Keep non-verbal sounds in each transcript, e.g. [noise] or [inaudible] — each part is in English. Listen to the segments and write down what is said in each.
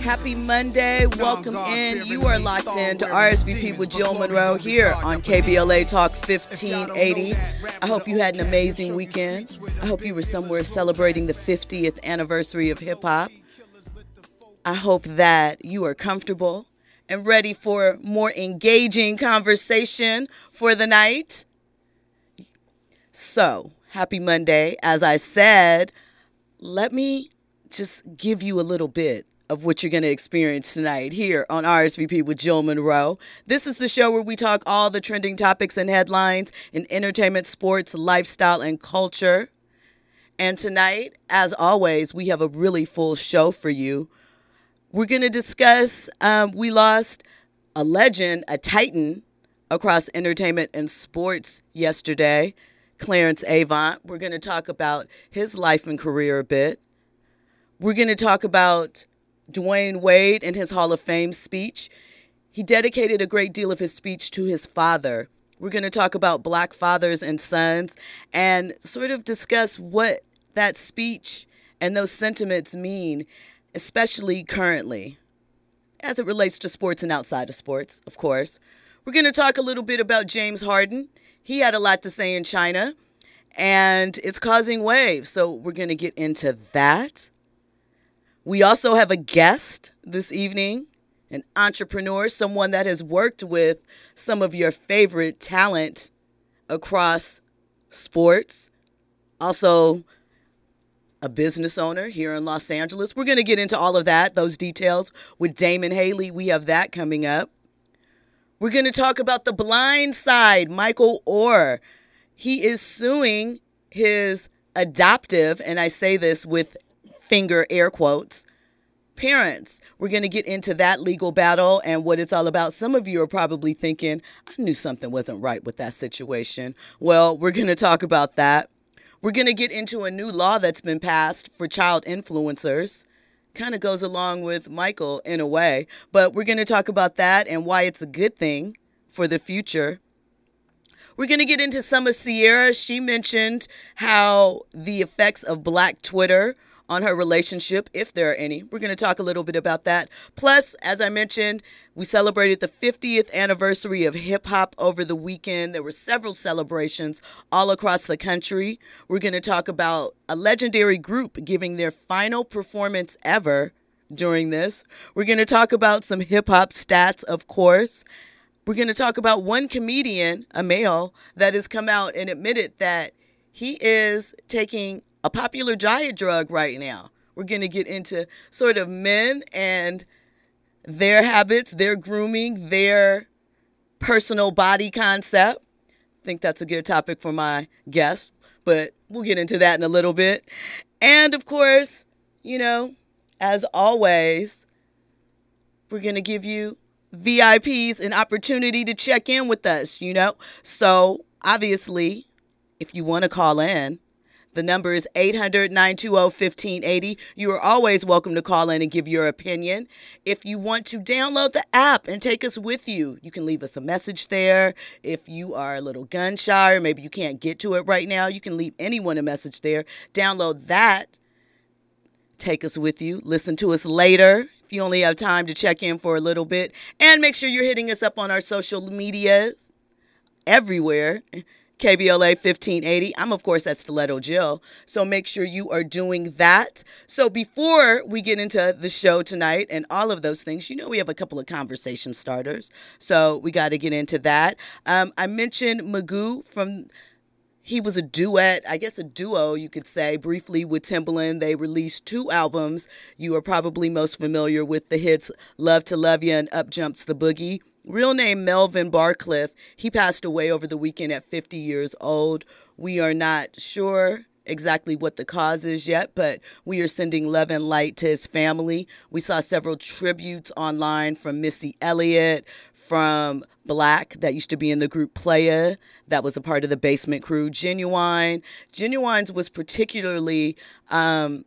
Happy Monday. Welcome in. You are locked in to RSVP with Jill Munroe here on KBLA Talk 1580. I hope you had an amazing weekend. I hope you were somewhere celebrating the 50th anniversary of hip hop. I hope that you are comfortable and ready for more engaging conversation for the night. So, happy Monday. As I said, let me just give you a little bit of what you're going to experience tonight here on RSVP with Jill Munroe. This is the show where we talk all the trending topics and headlines in entertainment, sports, lifestyle, and culture. And tonight, as always, we have a really full show for you. We're going to discuss um, we lost a legend, a titan across entertainment and sports yesterday. Clarence Avant. We're going to talk about his life and career a bit. We're going to talk about Dwyane Wade and his Hall of Fame speech. He dedicated a great deal of his speech to his father. We're going to talk about black fathers and sons and sort of discuss what that speech and those sentiments mean, especially currently, as it relates to sports and outside of sports, of course. We're going to talk a little bit about James Harden he had a lot to say in China, and it's causing waves. So we're going to get into that. We also have a guest this evening, an entrepreneur, someone that has worked with some of your favorite talent across sports. Also, a business owner here in Los Angeles. We're going to get into all of that, those details with Damon Haley. We have that coming up. We're going to talk about the blind side, Michael Oher. He is suing his adoptive, and I say this with finger air quotes, parents. We're going to get into that legal battle and what it's all about. Some of you are probably thinking, I knew something wasn't right with that situation. Well, we're going to talk about that. We're going to get into a new law that's been passed for child influencers kind of goes along with Michael in a way. But we're going to talk about that and why it's a good thing for the future. We're going to get into some of Ciara. She mentioned how the effects of Black Twitter on her relationship, if there are any. We're going to talk a little bit about that. Plus, as I mentioned, we celebrated the 50th anniversary of hip hop over the weekend. There were several celebrations all across the country. We're going to talk about a legendary group giving their final performance ever during this. We're going to talk about some hip hop stats, of course. We're going to talk about one comedian, a male, that has come out and admitted that he is taking a popular diet drug right now. We're going to get into sort of men and their habits, their grooming, their personal body concept. I think that's a good topic for my guest, but we'll get into that in a little bit. And of course, you know, as always, we're going to give you VIPs an opportunity to check in with us, you know? So, obviously, if you want to call in, the number is 800 920 1580. You are always welcome to call in and give your opinion. If you want to download the app and take us with you, you can leave us a message there. If you are a little gun shy or maybe you can't get to it right now, you can leave anyone a message there. Download that. Take us with you. Listen to us later if you only have time to check in for a little bit. And make sure you're hitting us up on our social media everywhere. KBLA 1580. I'm, of course, at Stiletto Jill. So make sure you are doing that. So before we get into the show tonight and all of those things, you know, we have a couple of conversation starters. So we got to get into that. Um, I mentioned Magoo from he was a duet, I guess a duo, you could say, briefly with Timbaland. They released two albums. You are probably most familiar with the hits Love to Love You and Up Jumps the Boogie. Real name Melvin Barcliff. He passed away over the weekend at 50 years old. We are not sure exactly what the cause is yet, but we are sending love and light to his family. We saw several tributes online from Missy Elliott, from Black, that used to be in the group Playa, that was a part of the basement crew. Genuine. Ginuwine's was particularly um,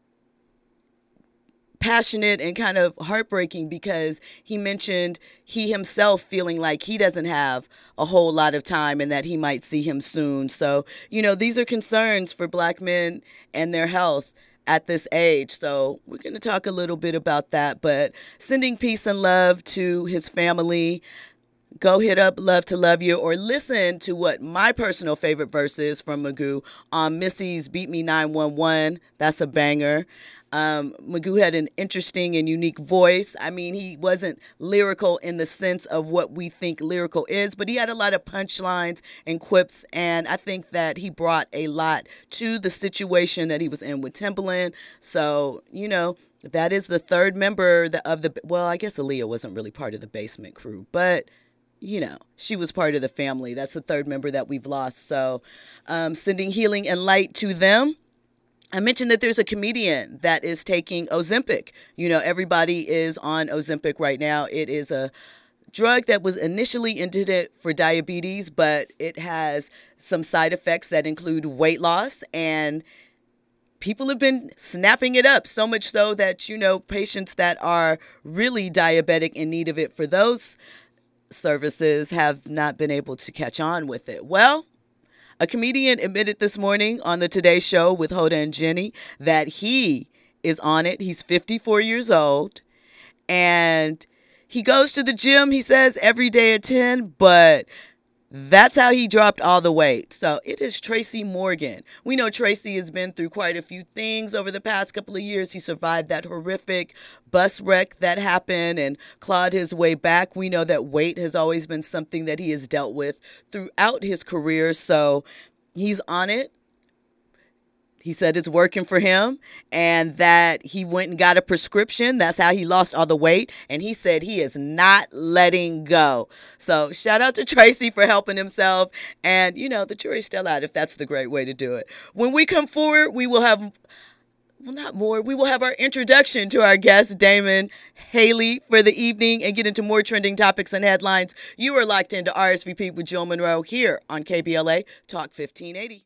passionate and kind of heartbreaking because he mentioned he himself feeling like he doesn't have a whole lot of time and that he might see him soon. So, you know, these are concerns for black men and their health. at this age. So we're going to talk a little bit about that, but sending peace and love to his family. Go hit up Love to Love You or listen to what my personal favorite verse is from Magoo on Missy's Beep Me 911. That's a banger. Um, Magoo had an interesting and unique voice. I mean, he wasn't lyrical in the sense of what we think lyrical is, but he had a lot of punchlines and quips, and I think that he brought a lot to the situation that he was in with Timbaland. So, you know, that is the third member of the, well, I guess Aaliyah wasn't really part of the basement crew, but you know, she was part of the family. That's the third member that we've lost. So, um, sending healing and light to them. I mentioned that there's a comedian that is taking Ozempic. You know, everybody is on Ozempic right now. It is a drug that was initially intended for diabetes, but it has some side effects that include weight loss and people have been snapping it up so much so that you know patients that are really diabetic in need of it for those services have not been able to catch on with it. Well, a comedian admitted this morning on the Today Show with Hoda and Jenny that he is on it. He's 54 years old and he goes to the gym, he says, every day at 10, but that's how he dropped all the weight. So it is Tracy Morgan. We know Tracy has been through quite a few things over the past couple of years. He survived that horrific bus wreck that happened and clawed his way back. We know that weight has always been something that he has dealt with throughout his career. So he's on it he said it's working for him and that he went and got a prescription. That's how he lost all the weight. And he said he is not letting go. So shout out to Tracy for helping himself. And, you know, the jury's still out if that's the great way to do it. When we come forward, we will have. Well, not more. We will have our introduction to our guest, Damon Haley, for the evening and get into more trending topics and headlines. You are locked into RSVP with Jill Munroe here on KBLA Talk 1580.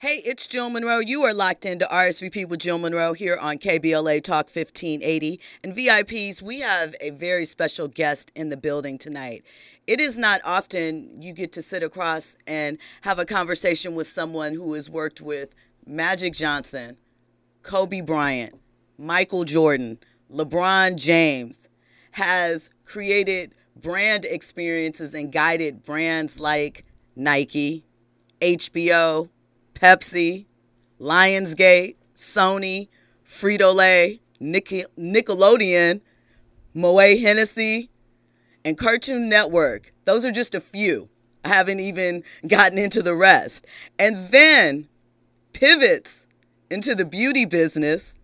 Hey, it's Jill Munroe. You are locked into RSVP with Jill Munroe here on KBLA Talk 1580. And VIPs, we have a very special guest in the building tonight. It is not often you get to sit across and have a conversation with someone who has worked with Magic Johnson, Kobe Bryant, Michael Jordan, LeBron James, has created brand experiences and guided brands like Nike, HBO, Pepsi, Lionsgate, Sony, Frito Lay, Nickelodeon, Moet Hennessy, and Cartoon Network. Those are just a few. I haven't even gotten into the rest. And then pivots into the beauty business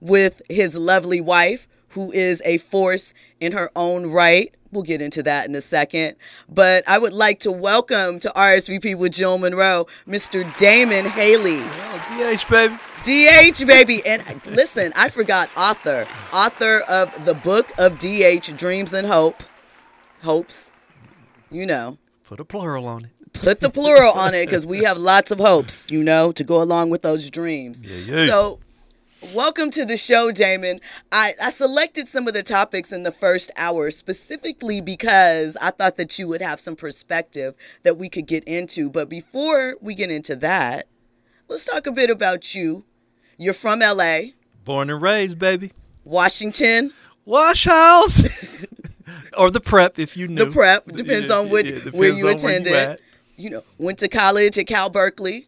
with his lovely wife, who is a force in her own right. We'll get into that in a second. But I would like to welcome to RSVP with Jill Munroe, Mr. Damon Haley. Oh, DH, baby. DH, baby. And listen, I forgot author. Author of the book of DH, Dreams and Hope. Hopes. You know. Put a plural on it. Put the plural on it because we have lots of hopes, you know, to go along with those dreams. Yeah, yeah. So Welcome to the show, Damon. I, I selected some of the topics in the first hour specifically because I thought that you would have some perspective that we could get into. But before we get into that, let's talk a bit about you. You're from LA, Born and raised, baby. Washington, Wash house. [laughs] or the prep, if you knew. the prep depends Yeah, on what, yeah, depends where you attended. at. you know, went to college at Cal Berkeley,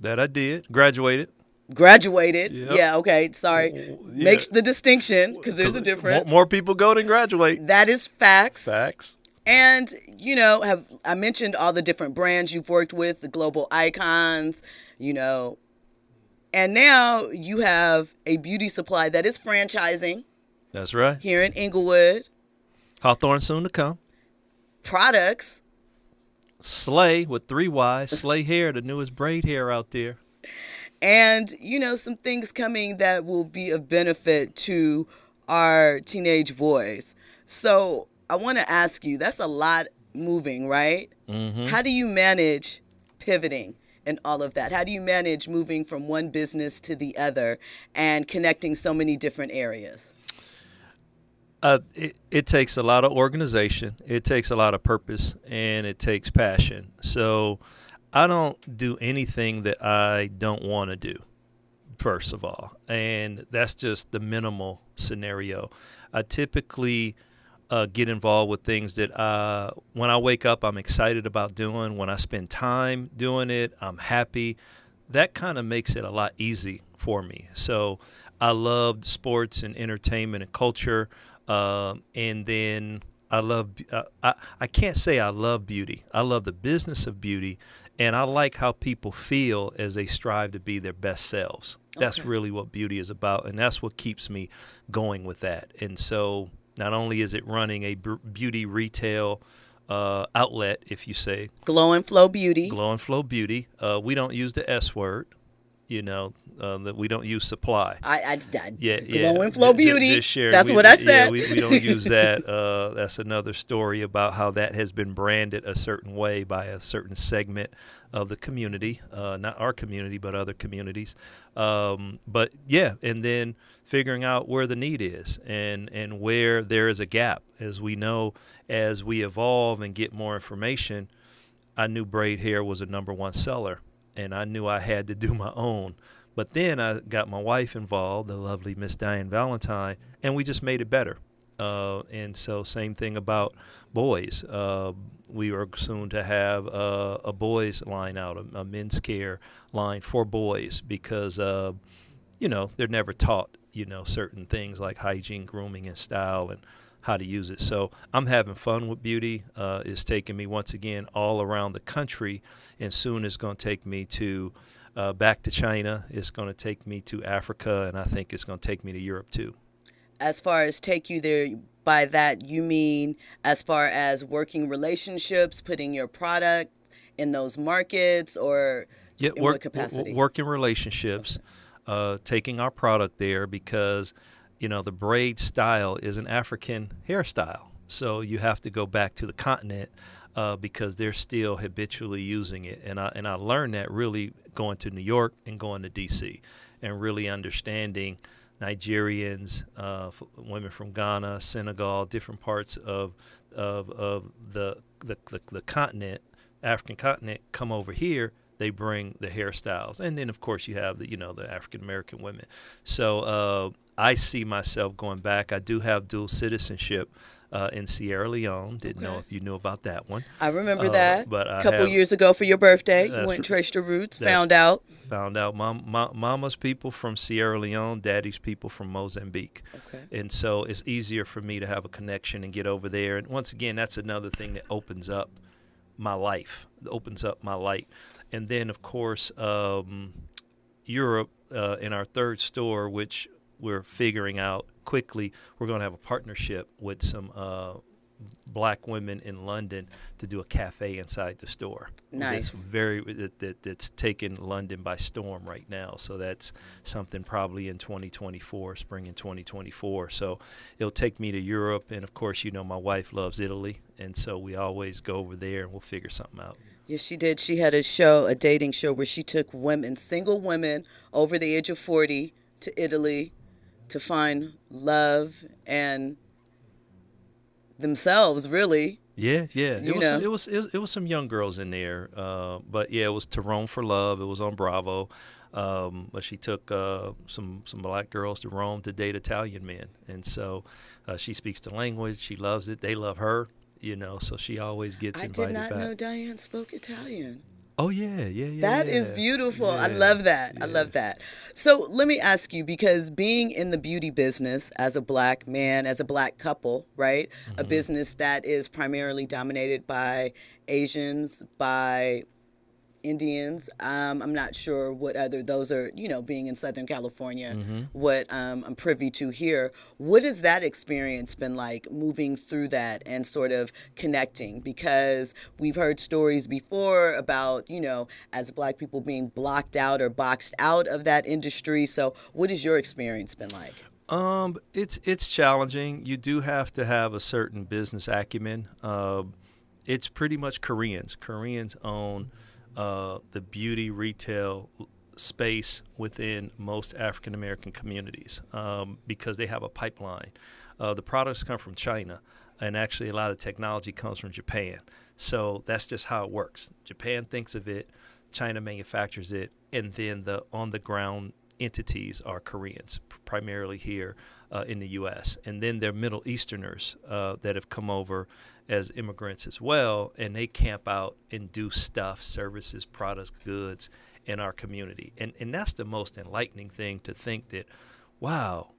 That I did. Graduated. Graduated. Yep. Yeah, okay, sorry. Yeah. Make the distinction because there's a difference. More, more people go than graduate. That is facts. Facts. And you know, have I mentioned all the different brands you've worked with, the global icons, you know, and now you have a beauty supply that is franchising That's right. here in Inglewood. Hawthorne soon to come. Products, Slay with three Y's. Slay hair, the newest braid hair out there. And you know, some things coming that will be of benefit to our teenage boys. So I want to ask you, that's a lot moving, right? Mm-hmm. How do you manage pivoting and all of that? How do you manage moving from one business to the other and connecting so many different areas? Uh, it, it takes a lot of organization, it takes a lot of purpose, and it takes passion. So I don't do anything that I don't want to do. first of all, and that's just the minimal scenario. I typically uh, get involved with things that uh, when I wake up, I'm excited about doing. When I spend time doing it, I'm happy. That kind of makes it a lot easy for me. So I loved sports and entertainment and culture, uh, and then I love. Uh, I I can't say I love beauty. I love the business of beauty, and I like how people feel as they strive to be their best selves. That's really what beauty is about, and that's what keeps me going with that. And so, not only is it running a beauty retail uh, outlet, if you say Glow and Flow Beauty. Glow and Flow Beauty, uh, we don't use the S word. You know uh, that we don't use supply. I, I, I Yeah, yeah. Glow and Flow Beauty. just. That's We- what I Yeah, said. we, we don't [laughs] use that. Uh, that's another story about how that has been branded a certain way by a certain segment of the community, uh, not our community, but other communities. Um, but yeah, and then figuring out where the need is and and where there is a gap. As we know, as we evolve and get more information, I knew braid hair was a number one seller, and I knew I had to do my own. But then I got my wife involved, the lovely Miss Diane Valentine, and we just made it better. Uh, and so, same thing about boys. Uh, we are soon to have uh, a boys line out, a, a men's care line for boys, because uh, you know they're never taught you know certain things like hygiene, grooming, and style, and how to use it. So I'm having fun with beauty. Uh, it's taking me once again all around the country, and soon it's going to take me to uh, back to China. It's going to take me to Africa, and I think it's going to take me to Europe too. as far as take you there by that you mean as far as working relationships putting your product in those markets or Yeah, in work, what capacity working relationships, uh, taking our product there because you know the braid style is an African hairstyle, so you have to go back to the continent uh, because they're still habitually using it, and I and I learned that really going to New York and going to D.C. and really understanding Nigerians, uh, f- women from Ghana, Senegal, different parts of of, of the, the the the continent, African continent, come over here. They bring the hairstyles, and then of course you have the you know the African American women. So uh, I see myself going back. I do have dual citizenship uh, in Sierra Leone. Didn't know if you knew about that one. i remember Uh, that but a couple have- years ago for your birthday you went traced your roots found out Found out mom, ma- mama's people from Sierra Leone, daddy's people from Mozambique. okay and so it's easier for me to have a connection and get over there and once again that's another thing that opens up my life opens up my light and then of course um, europe uh, in our third store which we're figuring out quickly we're going to have a partnership with some uh, black women in london to do a cafe inside the store. Nice. It's very that, that, that's taken london by storm right now so that's something probably in 2024 spring in 2024 so it'll take me to europe and of course you know my wife loves italy and so we always go over there and we'll figure something out. Yes she did. She had a show a dating show where she took women single women over the age of 40 to italy to find love and themselves really Yeah, yeah. It was, know. it was it was it was some young girls in there, uh, but yeah, it was to Rome for Love. It was on Bravo, um, but she took uh, some some black girls to Rome to date Italian men, and so uh, she speaks the language. She loves it. They love her, you know. So she always gets i invited I did not back. know diane spoke italian Oh yeah, yeah, yeah. That is yeah. beautiful. I love that. I love that. So let me ask you because being in the beauty business as a black man, as a black couple, right? A Mm-hmm. business that is primarily dominated by Asians, by Indians. Um, I'm not sure what other those are, you know, being in Southern California, Mm-hmm. what um, I'm privy to here. What has that experience been like moving through that and sort of connecting? Because we've heard stories before about, you know, as black people being blocked out or boxed out of that industry. So, what has your experience been like? Um, it's it's challenging. You do have to have a certain business acumen. Um, it's pretty much Koreans. Koreans own uh, the beauty retail space within most African American communities um, because they have a pipeline. Uh, the products come from China, and actually a lot of the technology comes from Japan. So that's just how it works. Japan thinks of it, China manufactures it, and then the on the ground entities are Koreans, primarily here uh, in the U.S. And then they're Middle Easterners uh, that have come over as immigrants as well, and they camp out and do stuff, services, products, goods in our community. And and that's the most enlightening thing to think that, wow,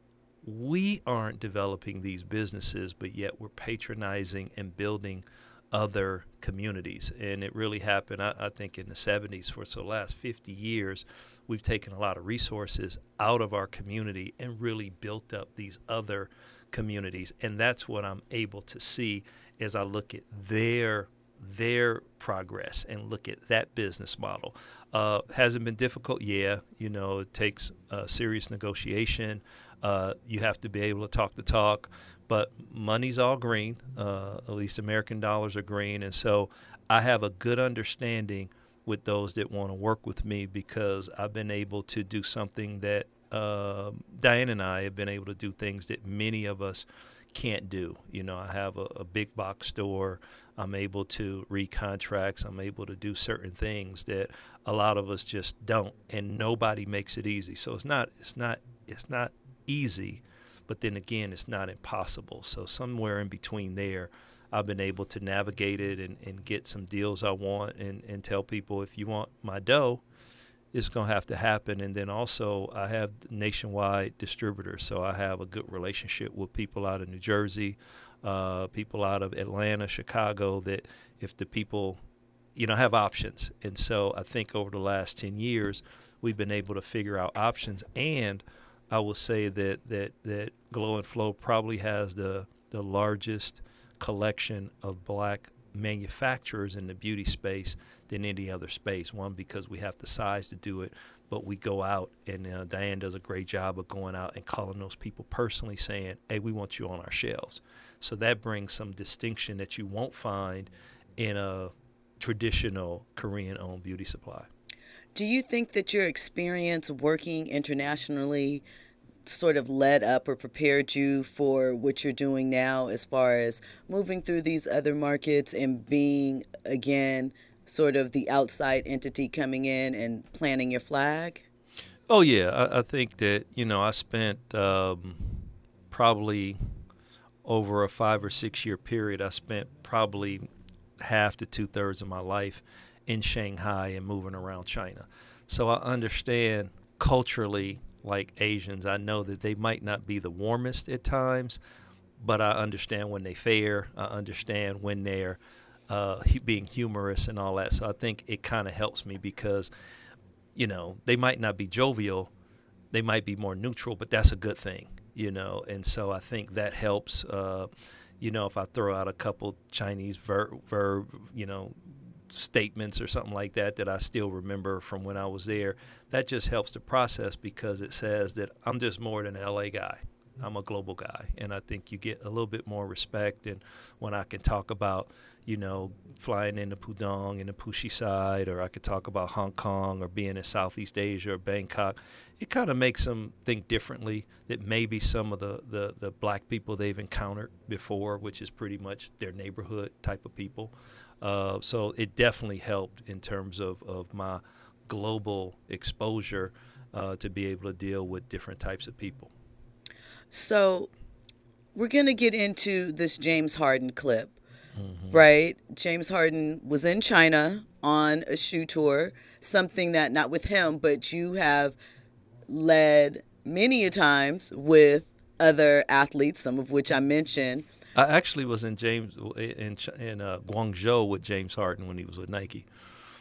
we aren't developing these businesses, but yet we're patronizing and building other communities. And it really happened, I, I, think, in the 70s. For so the last 50 years, we've taken a lot of resources out of our community and really built up these other communities. And that's what I'm able to see as I look at their their progress and look at that business model. Uh, hasn't been difficult, yeah. You know, it takes serious negotiation. Uh, you have to be able to talk the talk but money's all green. Uh, at least American dollars are green, and so I have a good understanding with those that want to work with me because I've been able to do something that uh, Diane and I have been able to do things that many of us can't do. You know, I have a, a, big box store. I'm able to read contracts. I'm able to do certain things that a lot of us just don't, and nobody makes it easy. So it's not it's not it's not easy, but then again, it's not impossible. So somewhere in between there, I've been able to navigate it and, and get some deals I want and, and tell people if you want my dough, it's going to have to happen. And then also, I have nationwide distributors. So I have a good relationship with people out of New Jersey, uh, people out of Atlanta, Chicago, that if the people you know have options and so i think over the last 10 years we've been able to figure out options and I will say that that that Glow and Flow probably has the the largest collection of black manufacturers in the beauty space than any other space. One because we have the size to do it, but we go out and uh, Diane does a great job of going out and calling those people personally, saying, "Hey, we want you on our shelves." So that brings some distinction that you won't find in a traditional Korean-owned beauty supply. Do you think that your experience working internationally sort of led up or prepared you for what you're doing now as far as moving through these other markets and being, again, sort of the outside entity coming in and planting your flag? Oh, yeah. I, I think that, you know, I spent um, probably over a five or six year period, I spent probably half to two thirds of my life in Shanghai and moving around China. So I understand culturally, like Asians, I know that they might not be the warmest at times, but I understand when they fare. I understand when they're uh, being humorous and all that. So I think it kind of helps me because, you know, they might not be jovial, they might be more neutral, but that's a good thing, you know. And so I think that helps. Uh, you know, if I throw out a couple Chinese verb, verb you know, statements or something like that that I still remember from when I was there. That just helps the process because it says that I'm just more than an LA guy. I'm a global guy, and I think you get a little bit more respect. And when I can talk about, you know, flying into Pudong and the Puxi side, or I could talk about Hong Kong or being in Southeast Asia or Bangkok, it kind of makes them think differently. That maybe some of the, the the black people they've encountered before, which is pretty much their neighborhood type of people, uh, so it definitely helped in terms of, of my global exposure uh, to be able to deal with different types of people. So we're going to get into this James Harden clip, mm-hmm. right? James Harden was in China on a shoe tour, something that not with him, but you have led many a times with other athletes, some of which I mentioned I actually was in James in in uh, Guangzhou with James Harden when he was with Nike.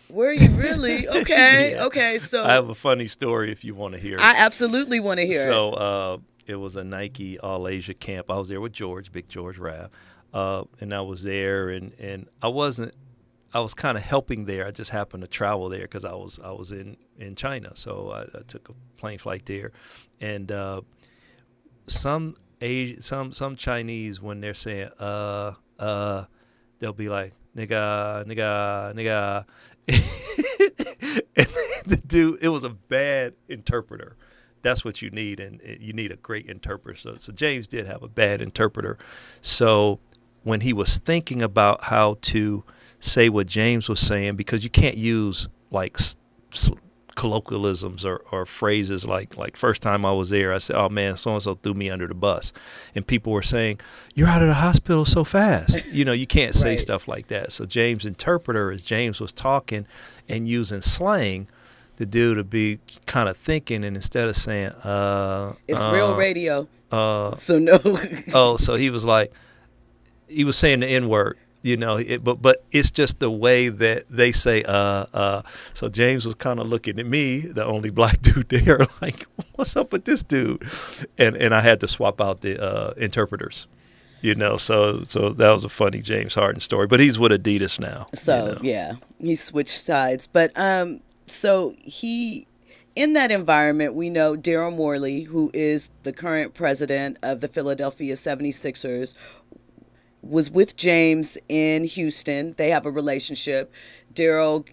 Were you really? [laughs] Okay, yeah. okay. So I have a funny story if you want to hear. It. I absolutely want to hear. So uh, it was a Nike All Asia camp. I was there with George, Big George Rabb, uh, and I was there, and and I wasn't. I was kind of helping there. I just happened to travel there because I was I was in in China, so I, I took a plane flight there, and uh, some Asian, some some Chinese when they're saying uh uh, they'll be like nigga nigga nigga. [laughs] and the dude, it was a bad interpreter. That's what you need, and you need a great interpreter. So, so James did have a bad interpreter. So when he was thinking about how to say what James was saying, because you can't use like colloquialisms or, or phrases like like first time I was there, I said, "Oh man, so and so threw me under the bus," and people were saying, "You're out of the hospital so fast." [laughs] you know, you can't say Right. stuff like that. So James' interpreter, as James was talking and using slang, the dude would be kind of thinking, and instead of saying, "Uh," It's uh, real radio. Uh, So no. [laughs] oh, so he was like, he was saying the N word, you know, it, but but it's just the way that they say, uh, uh. So James was kind of looking at me, the only black [laughs] dude there, [laughs] like, what's up with this dude? And and I had to swap out the uh, interpreters, you know. So so that was a funny James Harden story, but he's with Adidas now. you So know. yeah, he switched sides. But um, so he, in that environment, we know Daryl Morey, who is the current president of the Philadelphia 76ers, was with James in Houston. They have a relationship. Daryl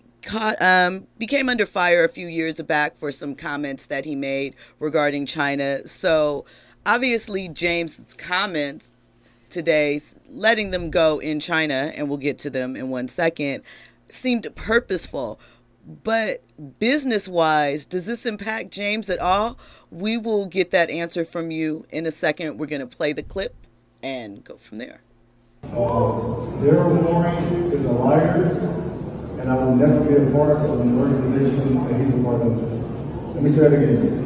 um, became under fire a few years back for some comments that he made regarding China. So obviously, James's comments today, letting them go in China, and we'll get to them in one second, seemed purposeful. But business wise, does this impact James at all? We will get that answer from you in a second. We're going to play the clip and go from there. Daryl Morey is a liar, and I will never be a part of an organization that he's a part of. Let me say that again.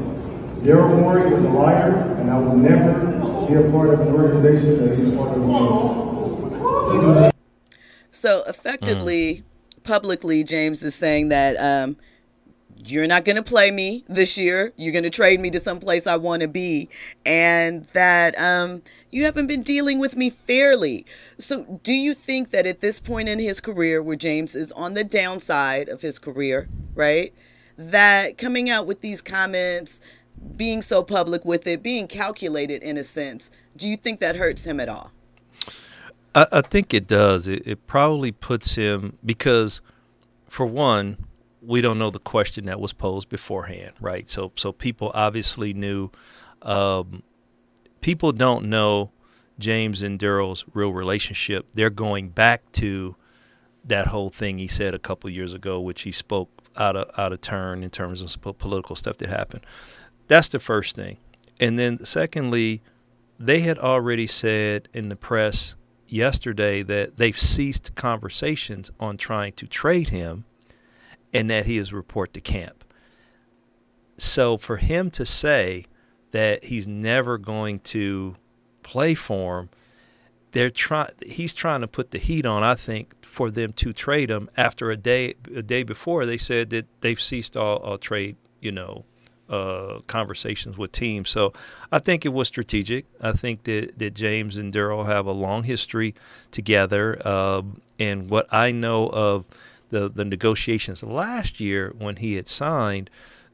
Daryl Morey is a liar, and I will never be a part of an organization that he's a part of. So effectively, publicly, James is saying that um, you're not going to play me this year. You're going to trade me to some place I want to be, and that um, you haven't been dealing with me fairly. So, do you think that at this point in his career, where James is on the downside of his career, right, that coming out with these comments, being so public with it, being calculated in a sense, do you think that hurts him at all? I, I think it does. It, it probably puts him because, for one, we don't know the question that was posed beforehand, right? So, so people obviously knew. Um, people don't know James and Daryl's real relationship. They're going back to that whole thing he said a couple years ago, which he spoke out of out of turn in terms of political stuff that happened. That's the first thing, and then secondly, they had already said in the press yesterday that they've ceased conversations on trying to trade him, and that he is report to camp. So for him to say that he's never going to play for him, they're trying. He's trying to put the heat on. I think for them to trade him after a day a day before they said that they've ceased all, all trade. You know. Uh, conversations with teams. So I think it was strategic. I think that, that James and Daryl have a long history together. Um, and what I know of the, the negotiations last year when he had signed,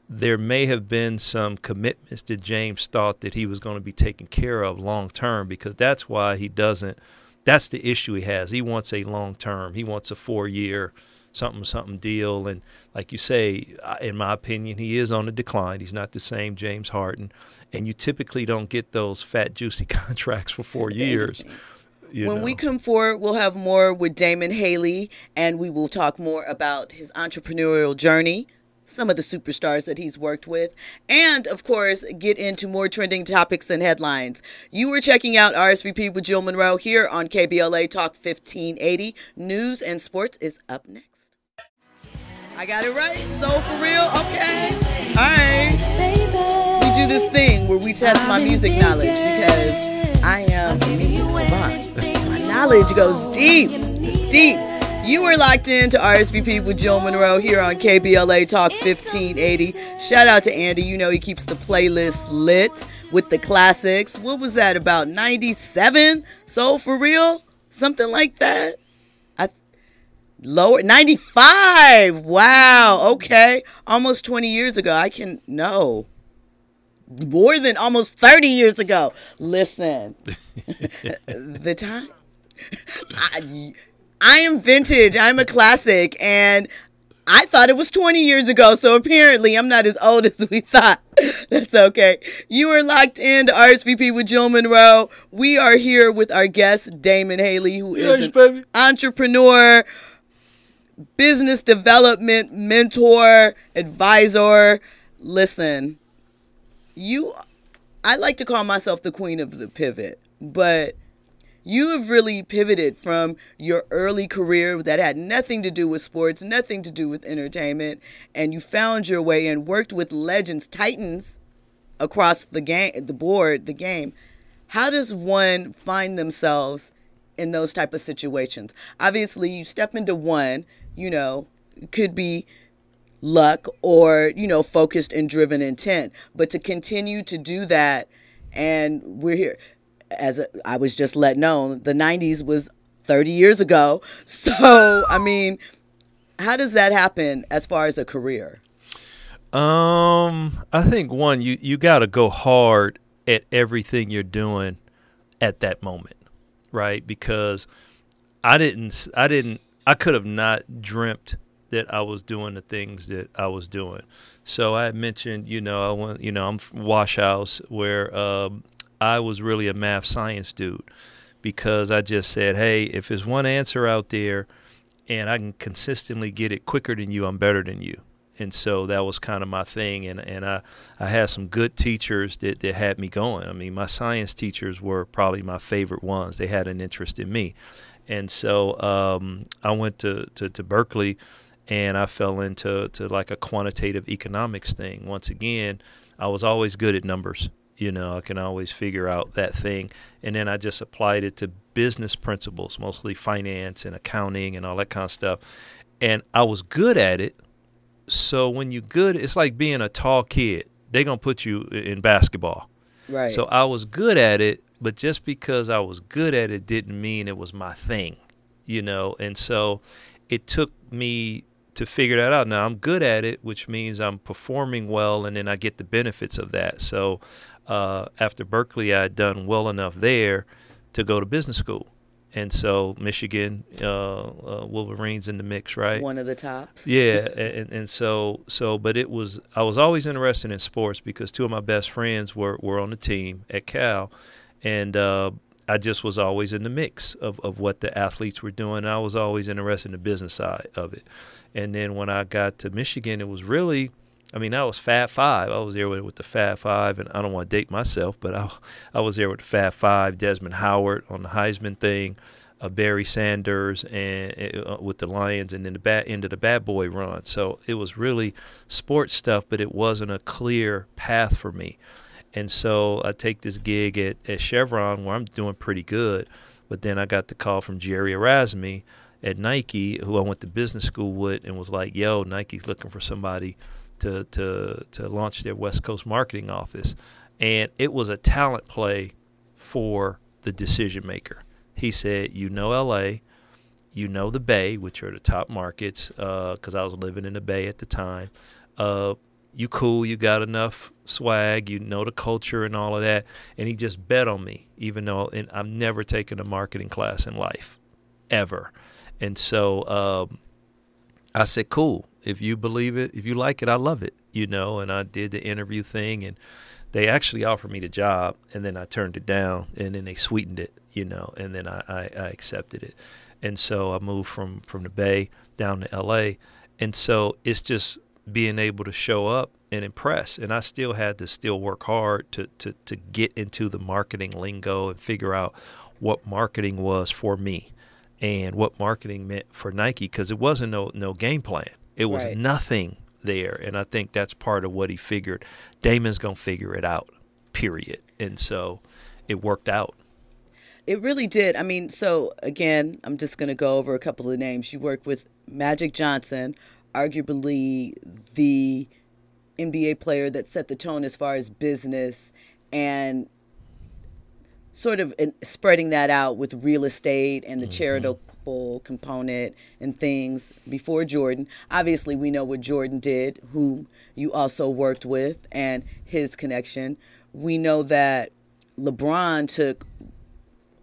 there may have been some commitments that James thought that he was going to be taken care of long term because that's why he doesn't. That's the issue he has. He wants a long term. He wants a four year something something deal. And like you say, in my opinion, he is on a decline. He's not the same James Harden, and you typically don't get those fat juicy [laughs] contracts for four [laughs] years. You when know. we come forward, we'll have more with Damon Haley, and we will talk more about his entrepreneurial journey, some of the superstars that he's worked with, and of course, get into more trending topics and headlines. You were checking out RSVP with Jill Munroe here on KBLA Talk 1580. News and sports is up next. I got it right. So for real, okay. All right. We do this thing where we test my music knowledge because I am knowledge goes deep, deep. You are locked in to RSVP with Jill Munroe here on KBLA Talk 1580. Shout out to Andy. You know he keeps the playlist lit with the classics. What was that about 97? Soul for real? Something like that? I lower 95. Wow. Okay. Almost 20 years ago. I can no. More than almost 30 years ago. Listen. [laughs] the time I, I am vintage. I'm a classic and I thought it was 20 years ago, so apparently I'm not as old [laughs] as we thought. That's okay. You are locked in to RSVP with Jill Munroe. We are here with our guest, Damon Haley, who is Yes, an baby. entrepreneur, business development mentor, advisor. Listen, you I like to call myself the queen of the pivot, but you have really pivoted from your early career that had nothing to do with sports, nothing to do with entertainment, and you found your way and worked with legends, titans across the game, the board, the game. How does one find themselves in those type of situations? Obviously, you step into one, you know, could be luck or, you know, focused and driven intent, but to continue to do that and we're here as I was just let known, the 90s was 30 years ago. [laughs] So, I mean, how does that happen as far as a career? Um, I think one, you you got to go hard at everything you're doing at that moment, right? Because I didn't, I didn't, I could have not dreamt that I was doing the things that I was doing. So I mentioned, you know, I went, you know, I'm from Wash House where um, I was really a math science dude because I just said, hey, if there's one answer out there and I can consistently get it quicker than you, I'm better than you. And so that was kind of my thing. And, and I, I had some good teachers that, that had me going. I mean, my science teachers were probably my favorite ones. They had an interest in me. And so um, I went to, to, to Berkeley and I fell into to like a quantitative economics thing. Once again, I was always good at numbers. You know, I can always figure out that thing. And then I just applied it to business principles, mostly finance and accounting and all that kind of stuff. And I was good at it. So when you're good, it's like being a tall kid. They're going to put you in basketball. Right. So I was good at it, but just because I was good at it didn't mean it was my thing, you know? And so it took me to figure that out. Now I'm good at it, which means I'm performing well, and then I get the benefits of that. So uh, after Berkeley, I had done well enough there to go to business school. And so Michigan, uh, uh, Wolverines in the mix, right? One of the tops. Yeah, [laughs] and, and so so, but it was I was always interested in sports because two of my best friends were were on the team at Cal, and uh, I just was always in the mix of, of what the athletes were doing. I was always interested in the business side of it. And then when I got to Michigan, it was really, I mean, I was Fab Five. I was there with, with the Fab Five, and I don't want to date myself, but I, I was there with the Fab Five, Desmond Howard on the Heisman thing, uh, Barry Sanders, and uh, with the Lions, and then the bad end of the Bad Boy run. So it was really sports stuff, but it wasn't a clear path for me. And so I take this gig at, at Chevron where I'm doing pretty good. But then I got the call from Jerry Erasmi at Nike, who I went to business school with, and was like, "Yo, Nike's looking for somebody to to to launch their West Coast marketing office," and it was a talent play for the decision maker. He said, "You know L.A." You know the Bay, which are the top markets, because uh, I was living in the Bay at the time. Uh, you cool, you got enough swag, you know the culture and all of that. And he just bet on me, even though and I've never taken a marketing class in life, ever. And so um, I said, cool. If you believe it, if you like it, I love it, you know. And I did the interview thing, and they actually offered me the job, and then I turned it down, and then they sweetened it, you know, and then I, I, I accepted it. And so I moved from from the Bay down to L.A. And so it's just being able to show up and impress. And I still had to still work hard to, to, to get into the marketing lingo and figure out what marketing was for me and what marketing meant for Nike because it wasn't no, no game plan. It was Right. nothing there. And I think that's part of what he figured. Damon's going to figure it out, period. And so it worked out. It really did. I mean, so again, I'm just going to go over a couple of names. You worked with Magic Johnson, arguably the NBA player that set the tone as far as business and sort of spreading that out with real estate and the mm-hmm. charitable component and things before Jordan. Obviously, we know what Jordan did, whom you also worked with, and his connection. We know that LeBron took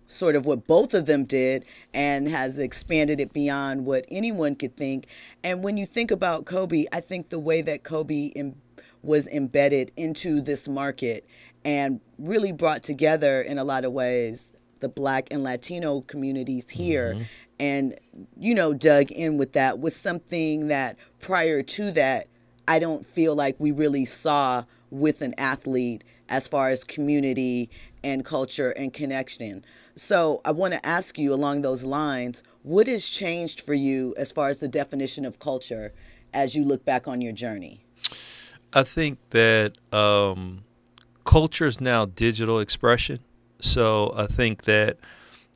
sort of what both of them did and has expanded it beyond what anyone could think. And when you think about Kobe, I think the way that Kobe Im- was embedded into this market and really brought together in a lot of ways the Black and Latino communities here, mm-hmm. And you know dug in with that was something that prior to that I don't feel like we really saw with an athlete as far as community and culture and connection. So I want to ask you along those lines, what has changed for you as far as the definition of culture as you look back on your journey? I think that um, culture is now digital expression. So I think that,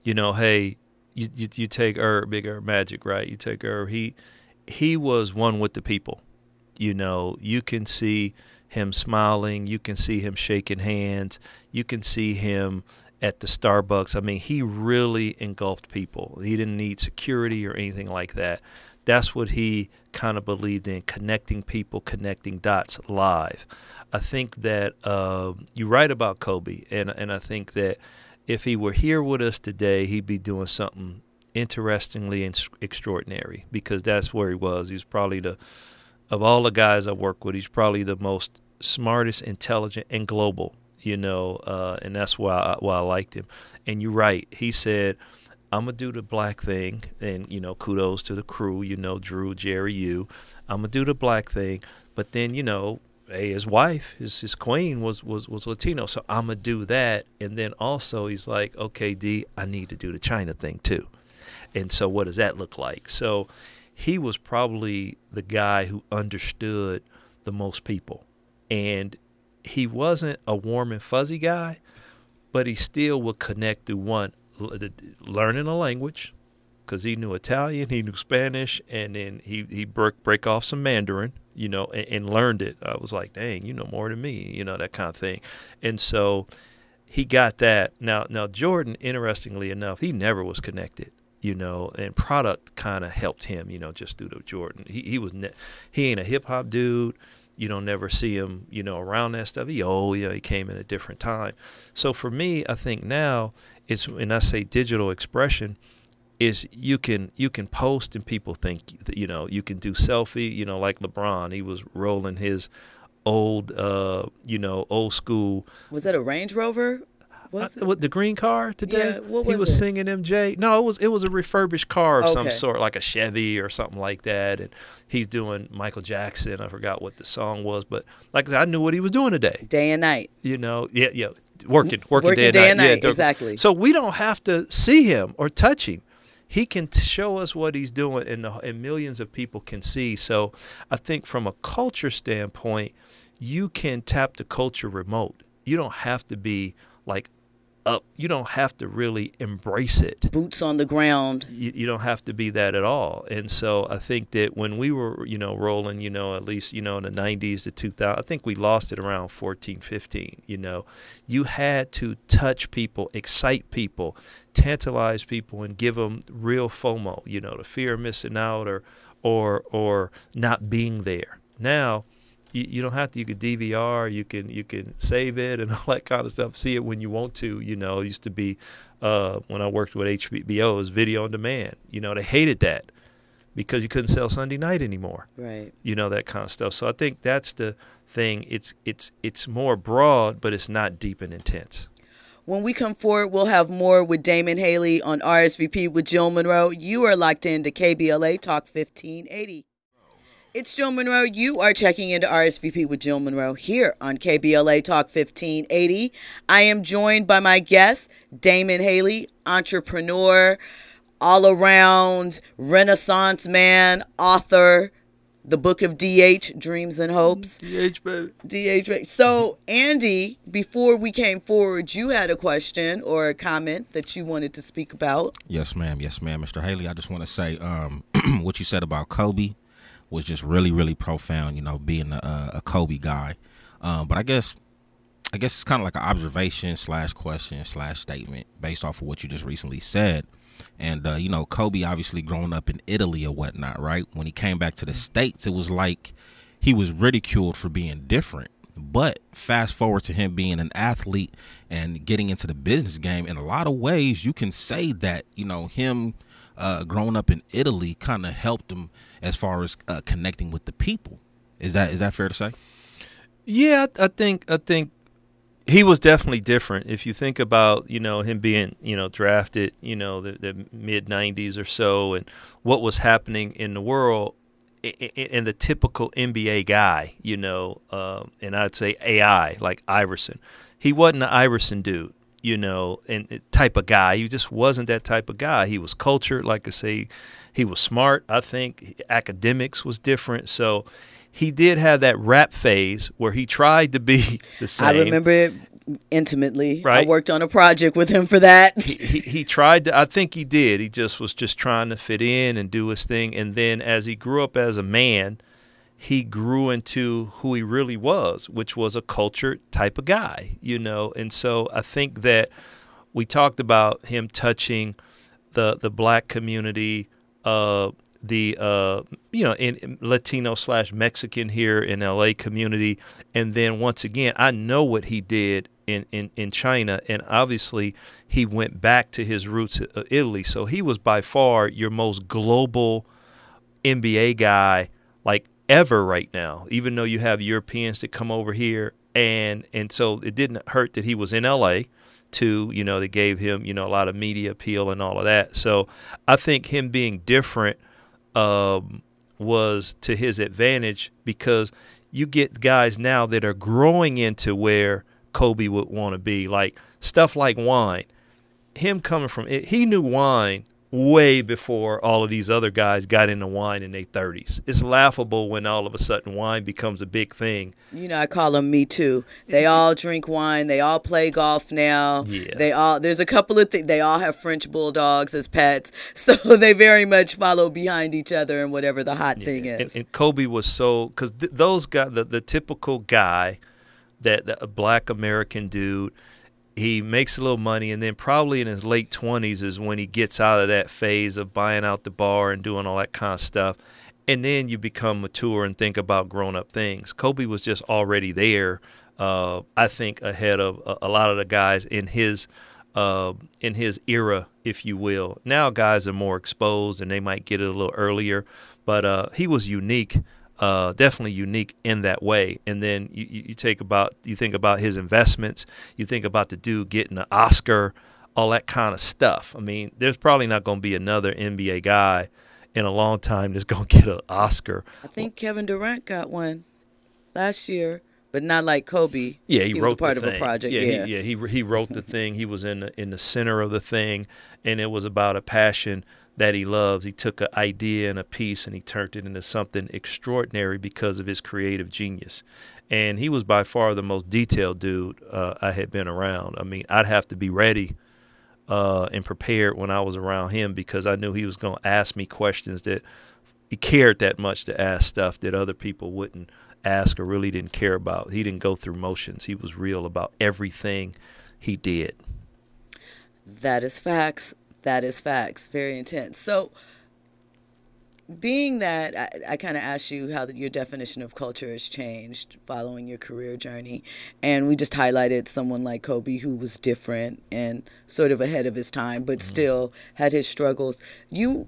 you know, hey, you, you, you take Herb, Big Herb Magic, right? You take Herb. He he was one with the people. You know, you can see him smiling. You can see him shaking hands. You can see him at the Starbucks. I mean, he really engulfed people. He didn't need security or anything like that. That's what he kind of believed in connecting people, connecting dots live. I think that uh, you write about Kobe, and, and I think that if he were here with us today, he'd be doing something interestingly and extraordinary because that's where he was. He was probably the, of all the guys I work with, he's probably the most smartest, intelligent, and global you know, uh, and that's why I, why I liked him. And you're right. He said, "I'm gonna do the black thing," and you know, kudos to the crew. You know, Drew, Jerry, you. I'm gonna do the black thing, but then you know, hey, his wife, his his queen was was was Latino, so I'm gonna do that. And then also he's like, okay, D, I need to do the China thing too. And so, what does that look like? So, he was probably the guy who understood the most people, and he wasn't a warm and fuzzy guy, but he still would connect through one learning a language because he knew Italian, he knew Spanish, and then he he break break off some Mandarin, you know, and, and learned it. I was like, dang, you know more than me, you know that kind of thing, and so he got that. Now now Jordan, interestingly enough, he never was connected you know, and product kind of helped him, you know, just through the Jordan. He he was ne- he ain't a hip hop dude you don't never see him, you know, around that stuff. He oh, yeah, he came in a different time. So for me, I think now it's and I say digital expression is you can you can post and people think you know you can do selfie you know like LeBron he was rolling his old uh you know old school was that a Range Rover was uh, the green car today? Yeah, what was he was it? singing MJ. No, it was it was a refurbished car of okay. some sort, like a Chevy or something like that. And he's doing Michael Jackson. I forgot what the song was, but like I, said, I knew what he was doing today. Day and night. You know, yeah, yeah, working, working, working day, and day night. And night. Yeah, exactly. So we don't have to see him or touch him. He can t- show us what he's doing, and, the, and millions of people can see. So I think from a culture standpoint, you can tap the culture remote. You don't have to be like up. You don't have to really embrace it. Boots on the ground. You, you don't have to be that at all. And so I think that when we were, you know, rolling, you know, at least, you know, in the 90s to 2000, I think we lost it around 14, 15, you know. You had to touch people, excite people, tantalize people and give them real FOMO, you know, the fear of missing out or or or not being there. Now, you, you don't have to. You can DVR, you can you can save it and [laughs] all that kind of stuff. See it when you want to. You know, it used to be uh, when I worked with HBO, it was video on demand. You know, they hated that because you couldn't sell Sunday night anymore. Right. You know that kind of stuff. So I think that's the thing. It's it's it's more broad, but it's not deep and intense. When we come forward, we'll have more with Damon Haley on RSVP with Jill Munroe. You are locked in to KBLA Talk 1580. It's Jill Munroe. You are checking into RSVP with Jill Munroe here on KBLA Talk 1580. I am joined by my guest, Damon Haley, entrepreneur, all around Renaissance man, author, the book of DH, Dreams and Hopes. DH, baby. DH, baby. So, Andy, before we came forward, you had a question or a comment that you wanted to speak about. Yes, ma'am. Yes, ma'am. Mr. Haley, I just want to say um, [clears throat] what you said about Kobe was just really really profound. You know, being a, a Kobe guy. Um, but I guess I guess it's kind of like an observation slash question slash statement based off of what you just recently said. And uh, you know, Kobe obviously growing up in Italy or whatnot, right? When he came back to the states, it was like he was ridiculed for being different. But fast forward to him being an athlete and getting into the business game, in a lot of ways, you can say that you know him uh, growing up in Italy kind of helped him as far as uh, connecting with the people. Is that is that fair to say? Yeah, I think I think he was definitely different. If you think about, you know, him being, you know, drafted, you know, the, the mid '90s or so, and what was happening in the world, and the typical NBA guy, you know, um, and I'd say AI like Iverson. He wasn't an Iverson dude, you know, and type of guy. He just wasn't that type of guy. He was cultured, like I say, he was smart. I think academics was different. So he did have that rap phase where he tried to be [laughs] the same. I remember it intimately. Right. I worked on a project with him for that. he, he, he tried to, I think he did. He just was just trying to fit in and do his thing. And then as he grew up as a man, he grew into who he really was, which was a cultured type of guy, you know. And so I think that we talked about him touching the the black community, uh, the uh, you know in Latino slash Mexican here in LA community, and then once again, I know what he did in, in, in China, and obviously he went back to his roots of Italy. So he was by far your most global NBA guy, like ever right now. Even though you have Europeans that come over here, and and so it didn't hurt that he was in LA too. You know, they gave him you know a lot of media appeal and all of that. So I think him being different um, was to his advantage because you get guys now that are growing into where Kobe would want to be, like stuff like wine. Him coming from it, he knew wine way before all of these other guys got into wine in their 30s. It's laughable when all of a sudden wine becomes a big thing. You know, I call them me too. They all drink wine. They all play golf now. Yeah. They all there's a couple of things. They all have French bulldogs as pets, [laughs] so they very much follow behind each other and whatever the hot yeah. thing is. And, and, Kobe was so because th- those guys, the, the typical guy, that, that a black American dude he makes a little money and then probably in his late 20s is when he gets out of that phase of buying out the bar and doing all that kind of stuff. And then you become mature and think about grown up things. Kobe was just already there uh, i think ahead of a, a, lot of the guys in his uh, in his era if you will. Now guys are more exposed and they might get it a little earlier but uh, he was unique uh, definitely unique in that way. And then you, you take about you think about his investments, you think about the dude getting an Oscar, all that kind of stuff. I mean, there's probably not going to be another NBA guy in a long time that's [laughs] going to get an Oscar. I think Kevin Durant got one last year. But not like Kobe. Yeah, he, he wrote part of a project. Yeah, yeah, he, yeah. He he wrote the thing. He was in the, in the center of the thing, and it was about a passion that he loves. He took an idea and a piece and he turned it into something extraordinary because of his creative genius. And he was by far the most detailed dude uh, I had been around. I mean, I'd have to be ready uh, and prepared when I was around him because I knew he was going to ask me questions that he cared that much to ask stuff that other people wouldn't ask or really didn't care about. He didn't go through motions. He was real about everything he did. That is facts. That is facts. Very intense. So, being that I, I kind of asked you how the, your definition of culture has changed following your career journey, and we just highlighted someone like Kobe who was different and sort of ahead of his time, but mm-hmm. still had his struggles. You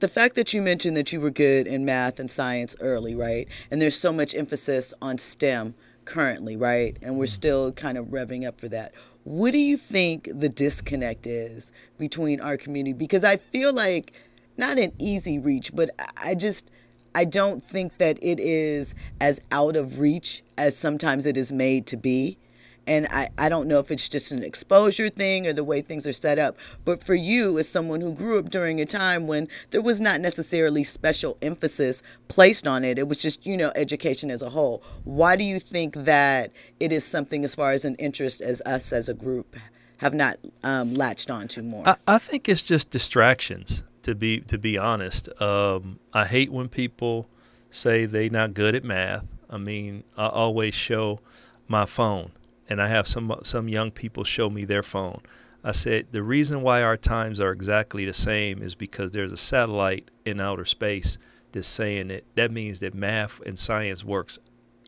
the fact that you mentioned that you were good in math and science early, right? And there's so much emphasis on STEM currently, right? And we're mm-hmm. still kind of revving up for that. What do you think the disconnect is between our community? Because I feel like not an easy reach, but I just I don't think that it is as out of reach as sometimes it is made to be. And I, I don't know if it's just an exposure thing or the way things are set up. But for you, as someone who grew up during a time when there was not necessarily special emphasis placed on it, it was just, you know, education as a whole. Why do you think that it is something as far as an interest as us as a group have not um, latched onto more? I, I, think it's just distractions, to be to be honest. Um, I hate when people say they not good at math. I mean, I always show my phone and I have some some young people show me their phone. I said the reason why our times are exactly the same is because there's a satellite in outer space that's saying that that means that math and science works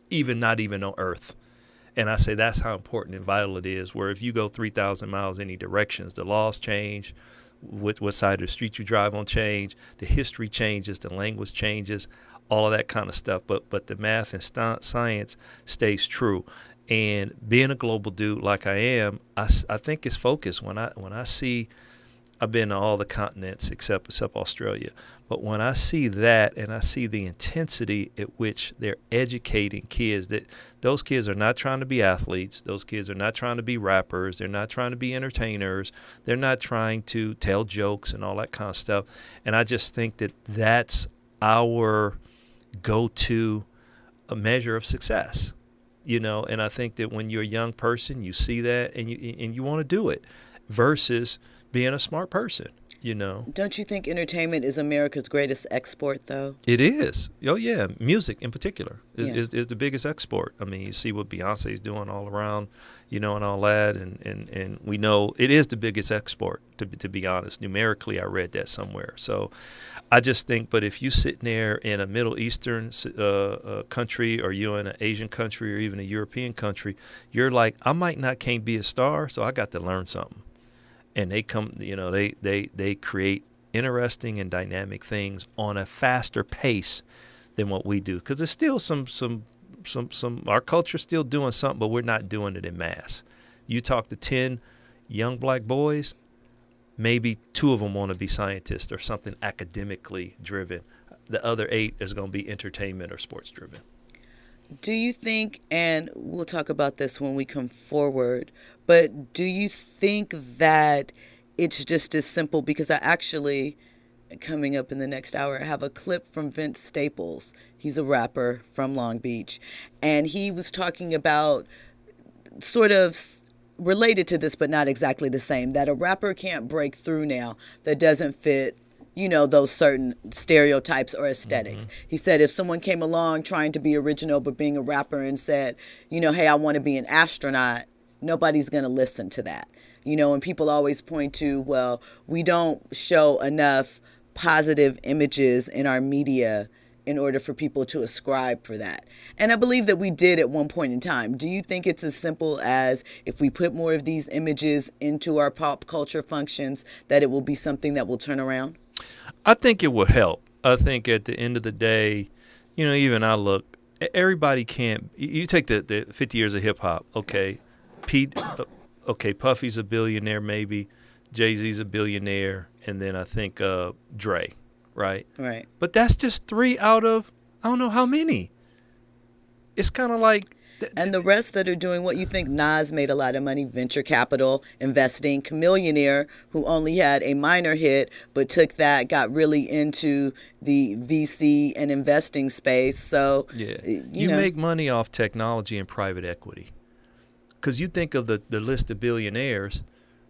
even not even on Earth. And I say that's how important and vital it is. Where if you go 3,000 miles any directions, the laws change, what, what side of the street you drive on change, the history changes, the language changes, all of that kind of stuff. But but the math and science stays true And being a global dude like I am, I, I think it's focused. When I when I see, I've been to all the continents except except Australia. But when I see that and I see the intensity at which they're educating kids, that those kids are not trying to be athletes, those kids are not trying to be rappers, they're not trying to be entertainers, they're not trying to tell jokes and all that kind of stuff. And I just think that that's our go-to uh, measure of success you know and i think that when you're a young person you see that and you and you want to do it versus being a smart person you know? Don't you think entertainment is america's greatest export though? It is. Oh yeah. Music in particular is, yeah. is, is, the biggest export. I mean you see what beyonce is doing all around you know and all that and, and, and we know it is the biggest export to, to be honest. Numerically i read that somewhere. So I just think, but if you sitting there in a Middle Eastern uh, uh, country, or you in an Asian country, or even a European country, you're like, I might not can't be a star, so I got to learn something. And they come, you know, they they they create interesting and dynamic things on a faster pace than what we do, because there's still some some some some our culture's still doing something, but we're not doing it in mass. You talk to ten young black boys, maybe two of them want to be scientists or something academically driven. The other eight is going to be entertainment or sports driven. Do you think, and we'll talk about this when we come forward, but do you think that it's just as simple? Because I actually, coming up in the next hour, I have a clip from Vince Staples. He's a rapper from Long Beach, and he was talking about sort of related to this, but not exactly the same. That a rapper can't break through now that doesn't fit, you know, those certain stereotypes or esthetics mm-hmm. He said if someone came along trying to be original but being a rapper and said, you know, hey, I want to be an astronaut, nobody's going to listen to that. You know, and people always point to, well, we don't show enough positive images in our media in order for people to ascribe for that. And I believe that we did at one point in time. Do you think it's as simple as if we put more of these images into our pop culture functions that it will be something that will turn around? I think it will help. I think at the end of the day, you know, even I look, everybody can't. You take the, the 50 years of hip hop, okay. Pete, uh, okay, Puffy's a billionaire, maybe. Jay Z's a billionaire. And then I think uh, Dre right? Right. But that's just three out of I don't know how many. It's kind of like. and the rest that are doing what you think Nas made a lot of money, venture capital, investing, Chamillionaire, who only had a minor hit, but took that, got really into the VC and investing space. So, yeah, you, you know. make money off technology and private equity. Because you think of the, the list of billionaires,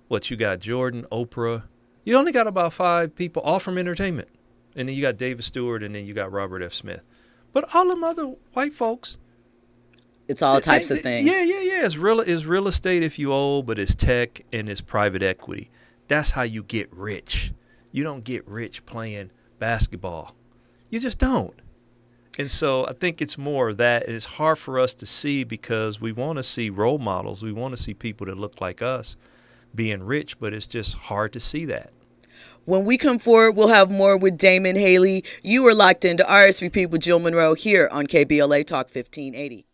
what you got Jordan, Oprah, you only got about five people, all from entertainment and then you got David Steward, and then you got Robert F. Smith. But all them other white folks, it's all types they, of things. Yeah, yeah, yeah. It's real. It's real estate if you old, but it's tech and it's private equity. That's how you get rich. You don't get rich playing basketball. You just don't. And so I think it's more of that. And it's hard for us to see because we want to see role models. We want to see people that look like us being rich, but it's just hard to see that. When we come forward, we'll have more with Damon Haley. You are locked into RSVP with Jill Munroe here on KBLA Talk 1580.